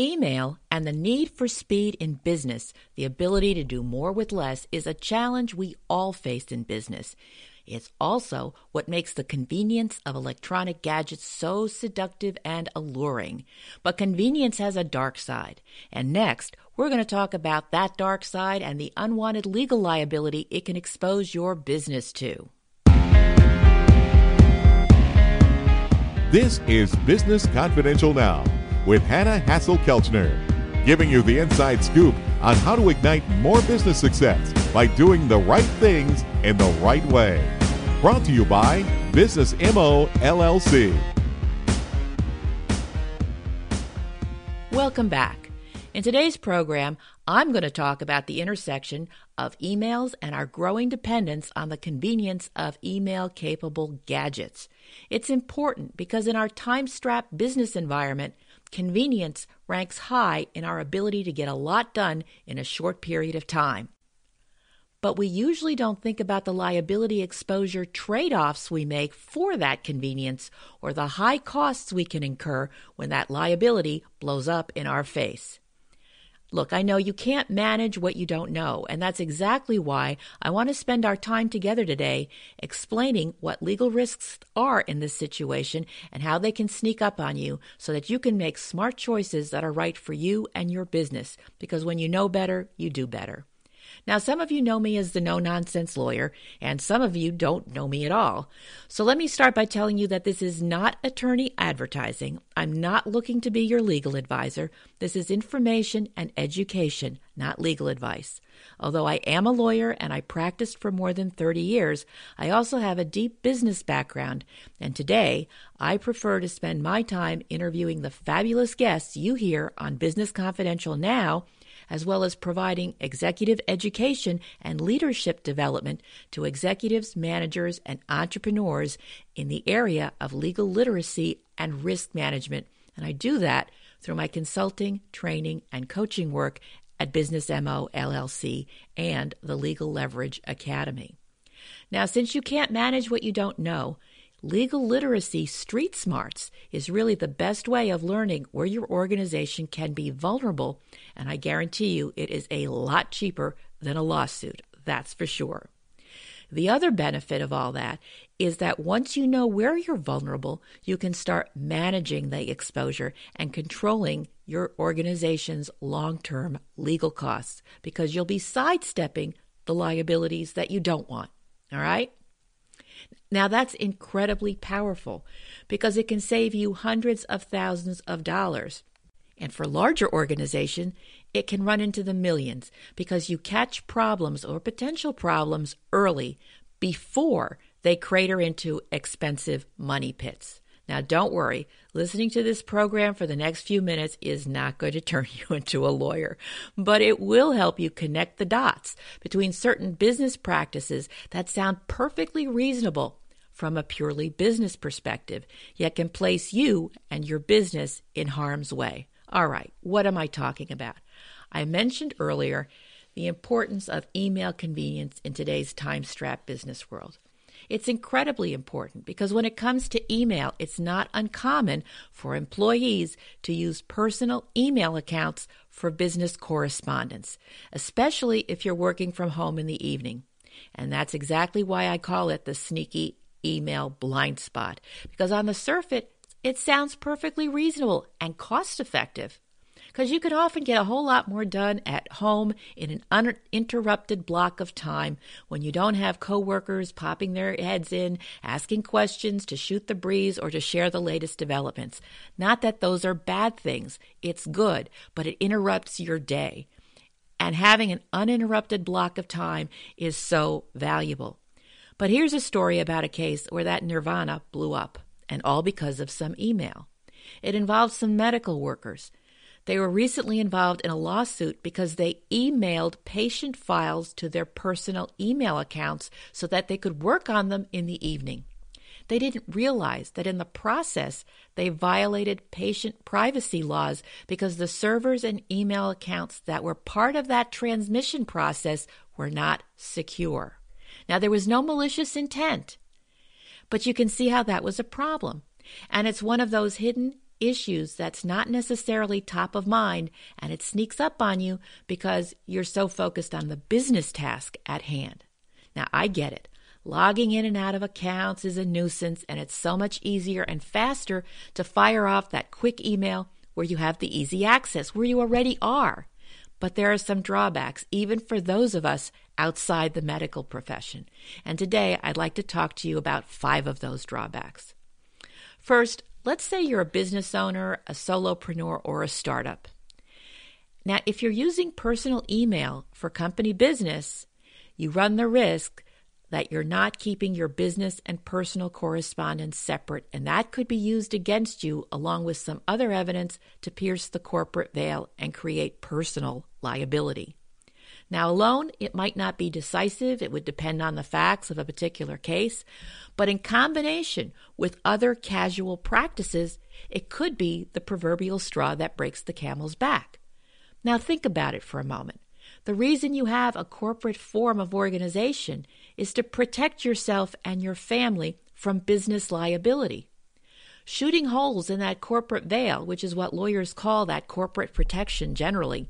Email and the need for speed in business, the ability to do more with less, is a challenge we all face in business. It's also what makes the convenience of electronic gadgets so seductive and alluring. But convenience has a dark side. And next, we're going to talk about that dark side and the unwanted legal liability it can expose your business to. This is Business Confidential Now with Hanna Hasl-Kelchner, giving you the inside scoop on how to ignite more business success by doing the right things in the right way. Brought to you by Business MO LLC. Welcome back. In today's program, I'm going to talk about the intersection of emails and our growing dependence on the convenience of email capable gadgets. It's important because in our time strapped business environment, convenience ranks high in our ability to get a lot done in a short period of time. But we usually don't think about the liability exposure trade offs we make for that convenience or the high costs we can incur when that liability blows up in our face. Look, I know you can't manage what you don't know, and that's exactly why I want to spend our time together today explaining what legal risks are in this situation and how they can sneak up on you so that you can make smart choices that are right for you and your business. Because when you know better, you do better. Now, some of you know me as the no nonsense lawyer, and some of you don't know me at all. So let me start by telling you that this is not attorney advertising. I'm not looking to be your legal advisor. This is information and education, not legal advice. Although I am a lawyer and I practiced for more than 30 years, I also have a deep business background, and today I prefer to spend my time interviewing the fabulous guests you hear on Business Confidential now as well as providing executive education and leadership development to executives, managers, and entrepreneurs in the area of legal literacy and risk management. And I do that through my consulting, training, and coaching work at Business MO LLC and the Legal Leverage Academy. Now, since you can't manage what you don't know, Legal literacy street smarts is really the best way of learning where your organization can be vulnerable, and I guarantee you it is a lot cheaper than a lawsuit, that's for sure. The other benefit of all that is that once you know where you're vulnerable, you can start managing the exposure and controlling your organization's long term legal costs because you'll be sidestepping the liabilities that you don't want. All right? Now, that's incredibly powerful because it can save you hundreds of thousands of dollars. And for larger organizations, it can run into the millions because you catch problems or potential problems early before they crater into expensive money pits. Now, don't worry, listening to this program for the next few minutes is not going to turn you into a lawyer, but it will help you connect the dots between certain business practices that sound perfectly reasonable from a purely business perspective, yet can place you and your business in harm's way. All right, what am I talking about? I mentioned earlier the importance of email convenience in today's time strapped business world. It's incredibly important because when it comes to email, it's not uncommon for employees to use personal email accounts for business correspondence, especially if you're working from home in the evening. And that's exactly why I call it the sneaky email blind spot, because on the surface, it sounds perfectly reasonable and cost effective because you could often get a whole lot more done at home in an uninterrupted block of time when you don't have coworkers popping their heads in, asking questions to shoot the breeze or to share the latest developments. Not that those are bad things, it's good, but it interrupts your day. And having an uninterrupted block of time is so valuable. But here's a story about a case where that nirvana blew up, and all because of some email. It involved some medical workers. They were recently involved in a lawsuit because they emailed patient files to their personal email accounts so that they could work on them in the evening. They didn't realize that in the process they violated patient privacy laws because the servers and email accounts that were part of that transmission process were not secure. Now, there was no malicious intent, but you can see how that was a problem. And it's one of those hidden issues that's not necessarily top of mind and it sneaks up on you because you're so focused on the business task at hand. Now, I get it. Logging in and out of accounts is a nuisance, and it's so much easier and faster to fire off that quick email where you have the easy access, where you already are. But there are some drawbacks, even for those of us outside the medical profession. And today I'd like to talk to you about five of those drawbacks. First, let's say you're a business owner, a solopreneur, or a startup. Now, if you're using personal email for company business, you run the risk that you're not keeping your business and personal correspondence separate, and that could be used against you along with some other evidence to pierce the corporate veil and create personal liability. Now, alone, it might not be decisive. It would depend on the facts of a particular case. But in combination with other casual practices, it could be the proverbial straw that breaks the camel's back. Now, think about it for a moment. The reason you have a corporate form of organization is to protect yourself and your family from business liability. Shooting holes in that corporate veil, which is what lawyers call that corporate protection generally,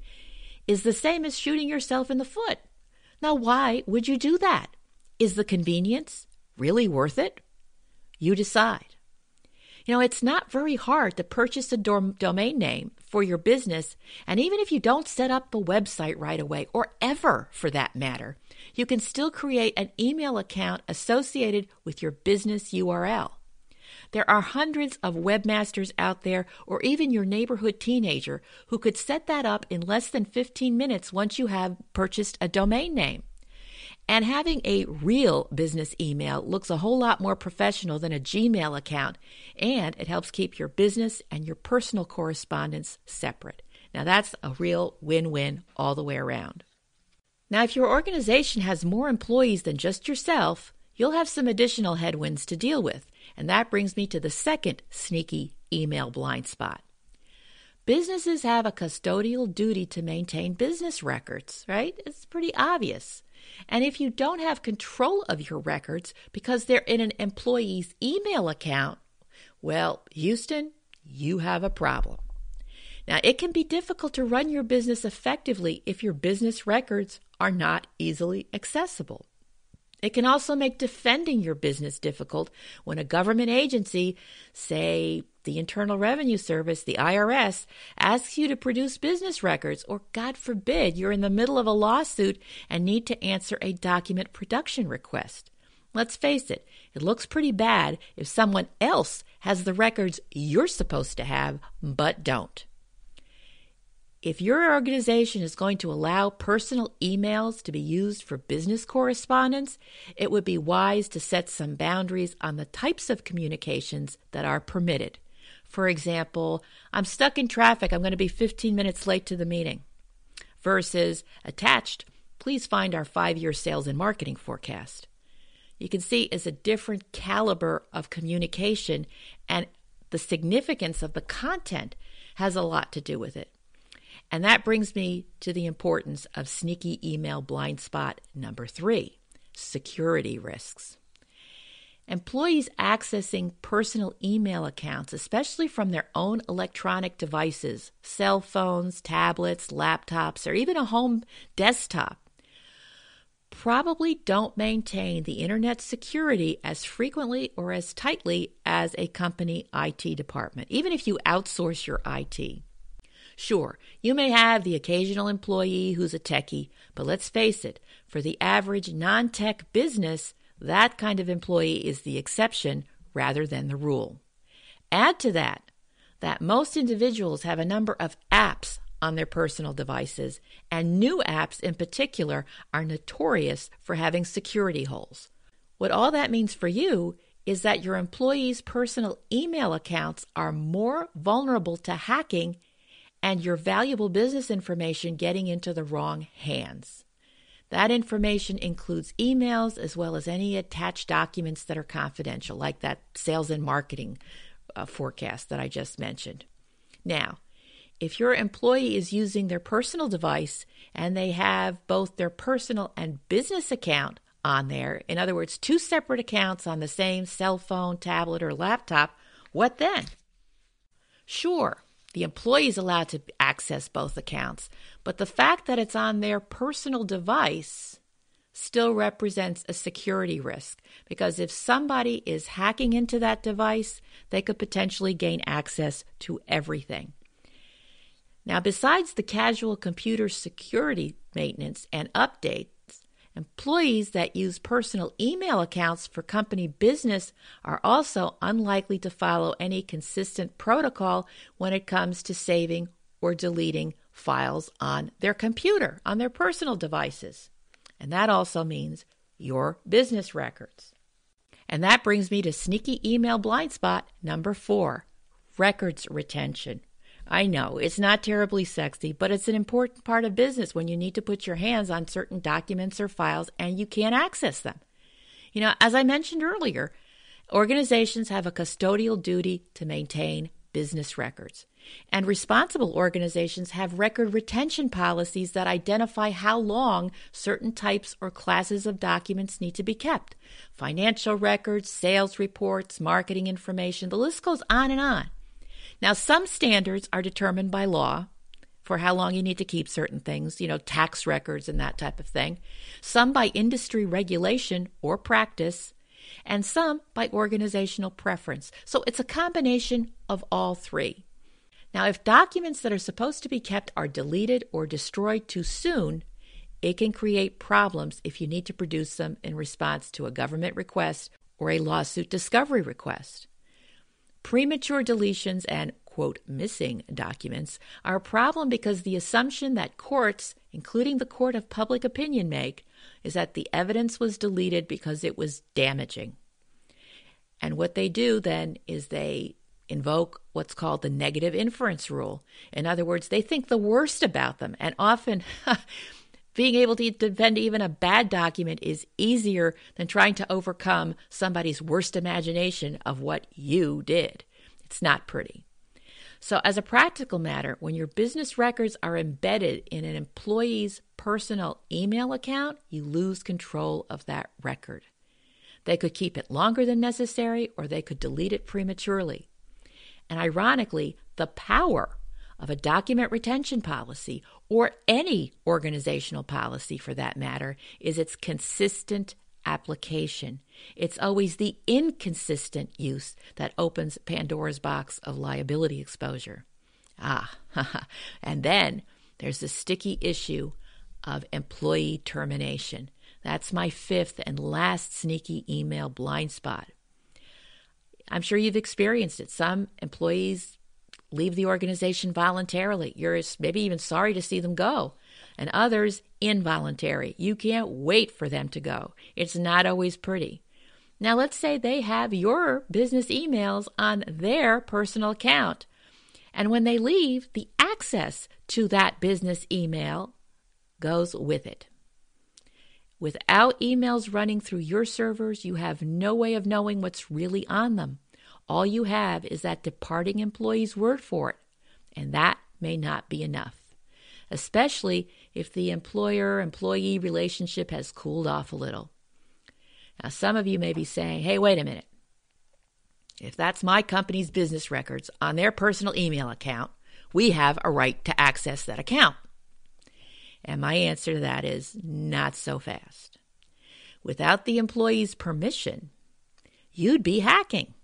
is the same as shooting yourself in the foot. Now, why would you do that? Is the convenience really worth it? You decide. You know, it's not very hard to purchase a domain name for your business, and even if you don't set up the website right away, or ever for that matter, you can still create an email account associated with your business URL. There are hundreds of webmasters out there, or even your neighborhood teenager, who could set that up in less than 15 minutes once you have purchased a domain name. And having a real business email looks a whole lot more professional than a Gmail account, and it helps keep your business and your personal correspondence separate. Now, that's a real win win all the way around. Now, if your organization has more employees than just yourself, you'll have some additional headwinds to deal with. And that brings me to the second sneaky email blind spot. Businesses have a custodial duty to maintain business records, right? It's pretty obvious. And if you don't have control of your records because they're in an employee's email account, well, Houston, you have a problem. Now, it can be difficult to run your business effectively if your business records are not easily accessible. It can also make defending your business difficult when a government agency, say the Internal Revenue Service, the IRS, asks you to produce business records, or God forbid, you're in the middle of a lawsuit and need to answer a document production request. Let's face it, it looks pretty bad if someone else has the records you're supposed to have but don't. If your organization is going to allow personal emails to be used for business correspondence, it would be wise to set some boundaries on the types of communications that are permitted. For example, I'm stuck in traffic, I'm going to be 15 minutes late to the meeting. Versus attached, please find our five year sales and marketing forecast. You can see it's a different caliber of communication, and the significance of the content has a lot to do with it. And that brings me to the importance of sneaky email blind spot number three security risks. Employees accessing personal email accounts, especially from their own electronic devices, cell phones, tablets, laptops, or even a home desktop, probably don't maintain the internet security as frequently or as tightly as a company IT department, even if you outsource your IT. Sure, you may have the occasional employee who's a techie, but let's face it, for the average non tech business, that kind of employee is the exception rather than the rule. Add to that that most individuals have a number of apps on their personal devices, and new apps in particular are notorious for having security holes. What all that means for you is that your employees' personal email accounts are more vulnerable to hacking and your valuable business information getting into the wrong hands. That information includes emails as well as any attached documents that are confidential, like that sales and marketing uh, forecast that I just mentioned. Now, if your employee is using their personal device and they have both their personal and business account on there, in other words, two separate accounts on the same cell phone, tablet, or laptop, what then? Sure, the employee is allowed to access both accounts, but the fact that it's on their personal device still represents a security risk because if somebody is hacking into that device, they could potentially gain access to everything. Now, besides the casual computer security maintenance and updates, employees that use personal email accounts for company business are also unlikely to follow any consistent protocol when it comes to saving or deleting files on their computer, on their personal devices. And that also means your business records. And that brings me to sneaky email blind spot number four records retention. I know it's not terribly sexy, but it's an important part of business when you need to put your hands on certain documents or files and you can't access them. You know, as I mentioned earlier, organizations have a custodial duty to maintain business records. And responsible organizations have record retention policies that identify how long certain types or classes of documents need to be kept financial records, sales reports, marketing information, the list goes on and on. Now, some standards are determined by law for how long you need to keep certain things, you know, tax records and that type of thing, some by industry regulation or practice, and some by organizational preference. So it's a combination of all three. Now, if documents that are supposed to be kept are deleted or destroyed too soon, it can create problems if you need to produce them in response to a government request or a lawsuit discovery request. Premature deletions and, quote, missing documents are a problem because the assumption that courts, including the court of public opinion, make is that the evidence was deleted because it was damaging. And what they do then is they invoke what's called the negative inference rule. In other words, they think the worst about them, and often being able to defend even a bad document is easier than trying to overcome somebody's worst imagination of what you did. It's not pretty. So, as a practical matter, when your business records are embedded in an employee's personal email account, you lose control of that record. They could keep it longer than necessary or they could delete it prematurely. And ironically, the power of a document retention policy or any organizational policy for that matter is its consistent application. It's always the inconsistent use that opens Pandora's box of liability exposure. Ah, and then there's the sticky issue of employee termination. That's my fifth and last sneaky email blind spot. I'm sure you've experienced it. Some employees leave the organization voluntarily. You're maybe even sorry to see them go. And others involuntary. You can't wait for them to go. It's not always pretty. Now, let's say they have your business emails on their personal account. And when they leave, the access to that business email goes with it. Without emails running through your servers, you have no way of knowing what's really on them. All you have is that departing employee's word for it, and that may not be enough, especially if the employer employee relationship has cooled off a little. Now, some of you may be saying, hey, wait a minute. If that's my company's business records on their personal email account, we have a right to access that account. And my answer to that is not so fast. Without the employee's permission, you'd be hacking,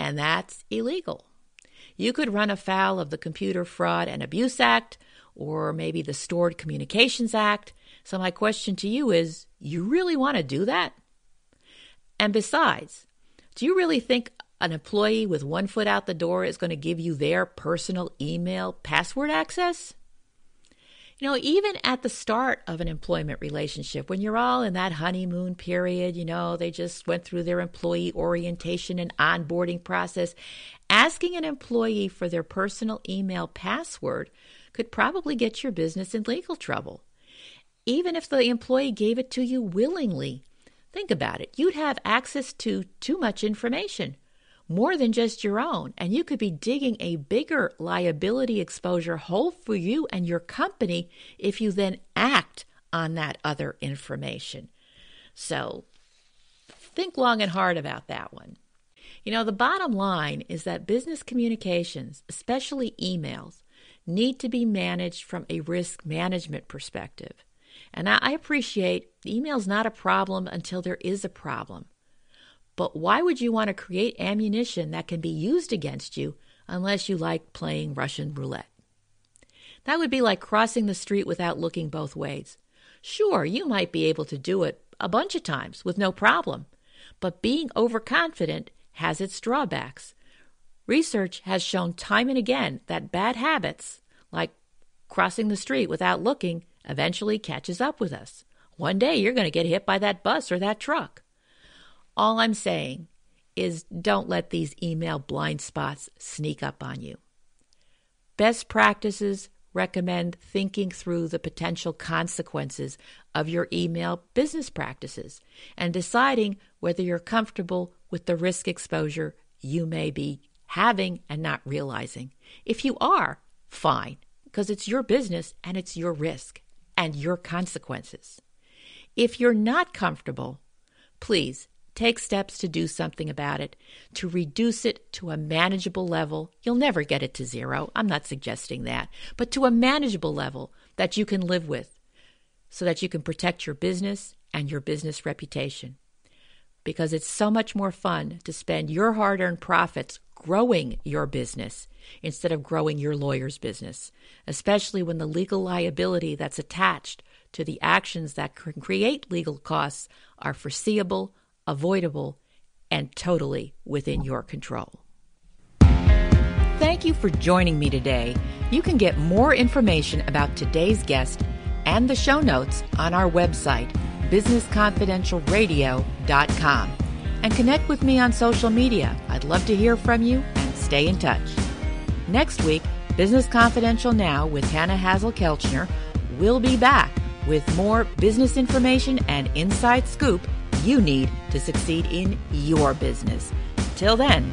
and that's illegal. You could run afoul of the Computer Fraud and Abuse Act or maybe the Stored Communications Act. So, my question to you is you really want to do that? And besides, do you really think an employee with one foot out the door is going to give you their personal email password access? You know, even at the start of an employment relationship, when you're all in that honeymoon period, you know, they just went through their employee orientation and onboarding process, asking an employee for their personal email password could probably get your business in legal trouble. Even if the employee gave it to you willingly, think about it. You'd have access to too much information more than just your own. And you could be digging a bigger liability exposure hole for you and your company if you then act on that other information. So think long and hard about that one. You know, the bottom line is that business communications, especially emails, need to be managed from a risk management perspective. And I appreciate email's not a problem until there is a problem. But why would you want to create ammunition that can be used against you unless you like playing Russian roulette? That would be like crossing the street without looking both ways. Sure, you might be able to do it a bunch of times with no problem, but being overconfident has its drawbacks. Research has shown time and again that bad habits, like crossing the street without looking, eventually catches up with us. One day you're going to get hit by that bus or that truck. All I'm saying is don't let these email blind spots sneak up on you. Best practices recommend thinking through the potential consequences of your email business practices and deciding whether you're comfortable with the risk exposure you may be having and not realizing. If you are, fine, because it's your business and it's your risk and your consequences. If you're not comfortable, please Take steps to do something about it, to reduce it to a manageable level. You'll never get it to zero. I'm not suggesting that, but to a manageable level that you can live with so that you can protect your business and your business reputation. Because it's so much more fun to spend your hard earned profits growing your business instead of growing your lawyer's business, especially when the legal liability that's attached to the actions that can create legal costs are foreseeable, avoidable, and totally within your control. Thank you for joining me today. You can get more information about today's guest and the show notes on our website, businessconfidentialradio.com. And connect with me on social media. I'd love to hear from you and stay in touch. Next week, Business Confidential Now with Hanna Hasl-Kelchner will be back with more business information and inside scoop you need to succeed in your business. Till then,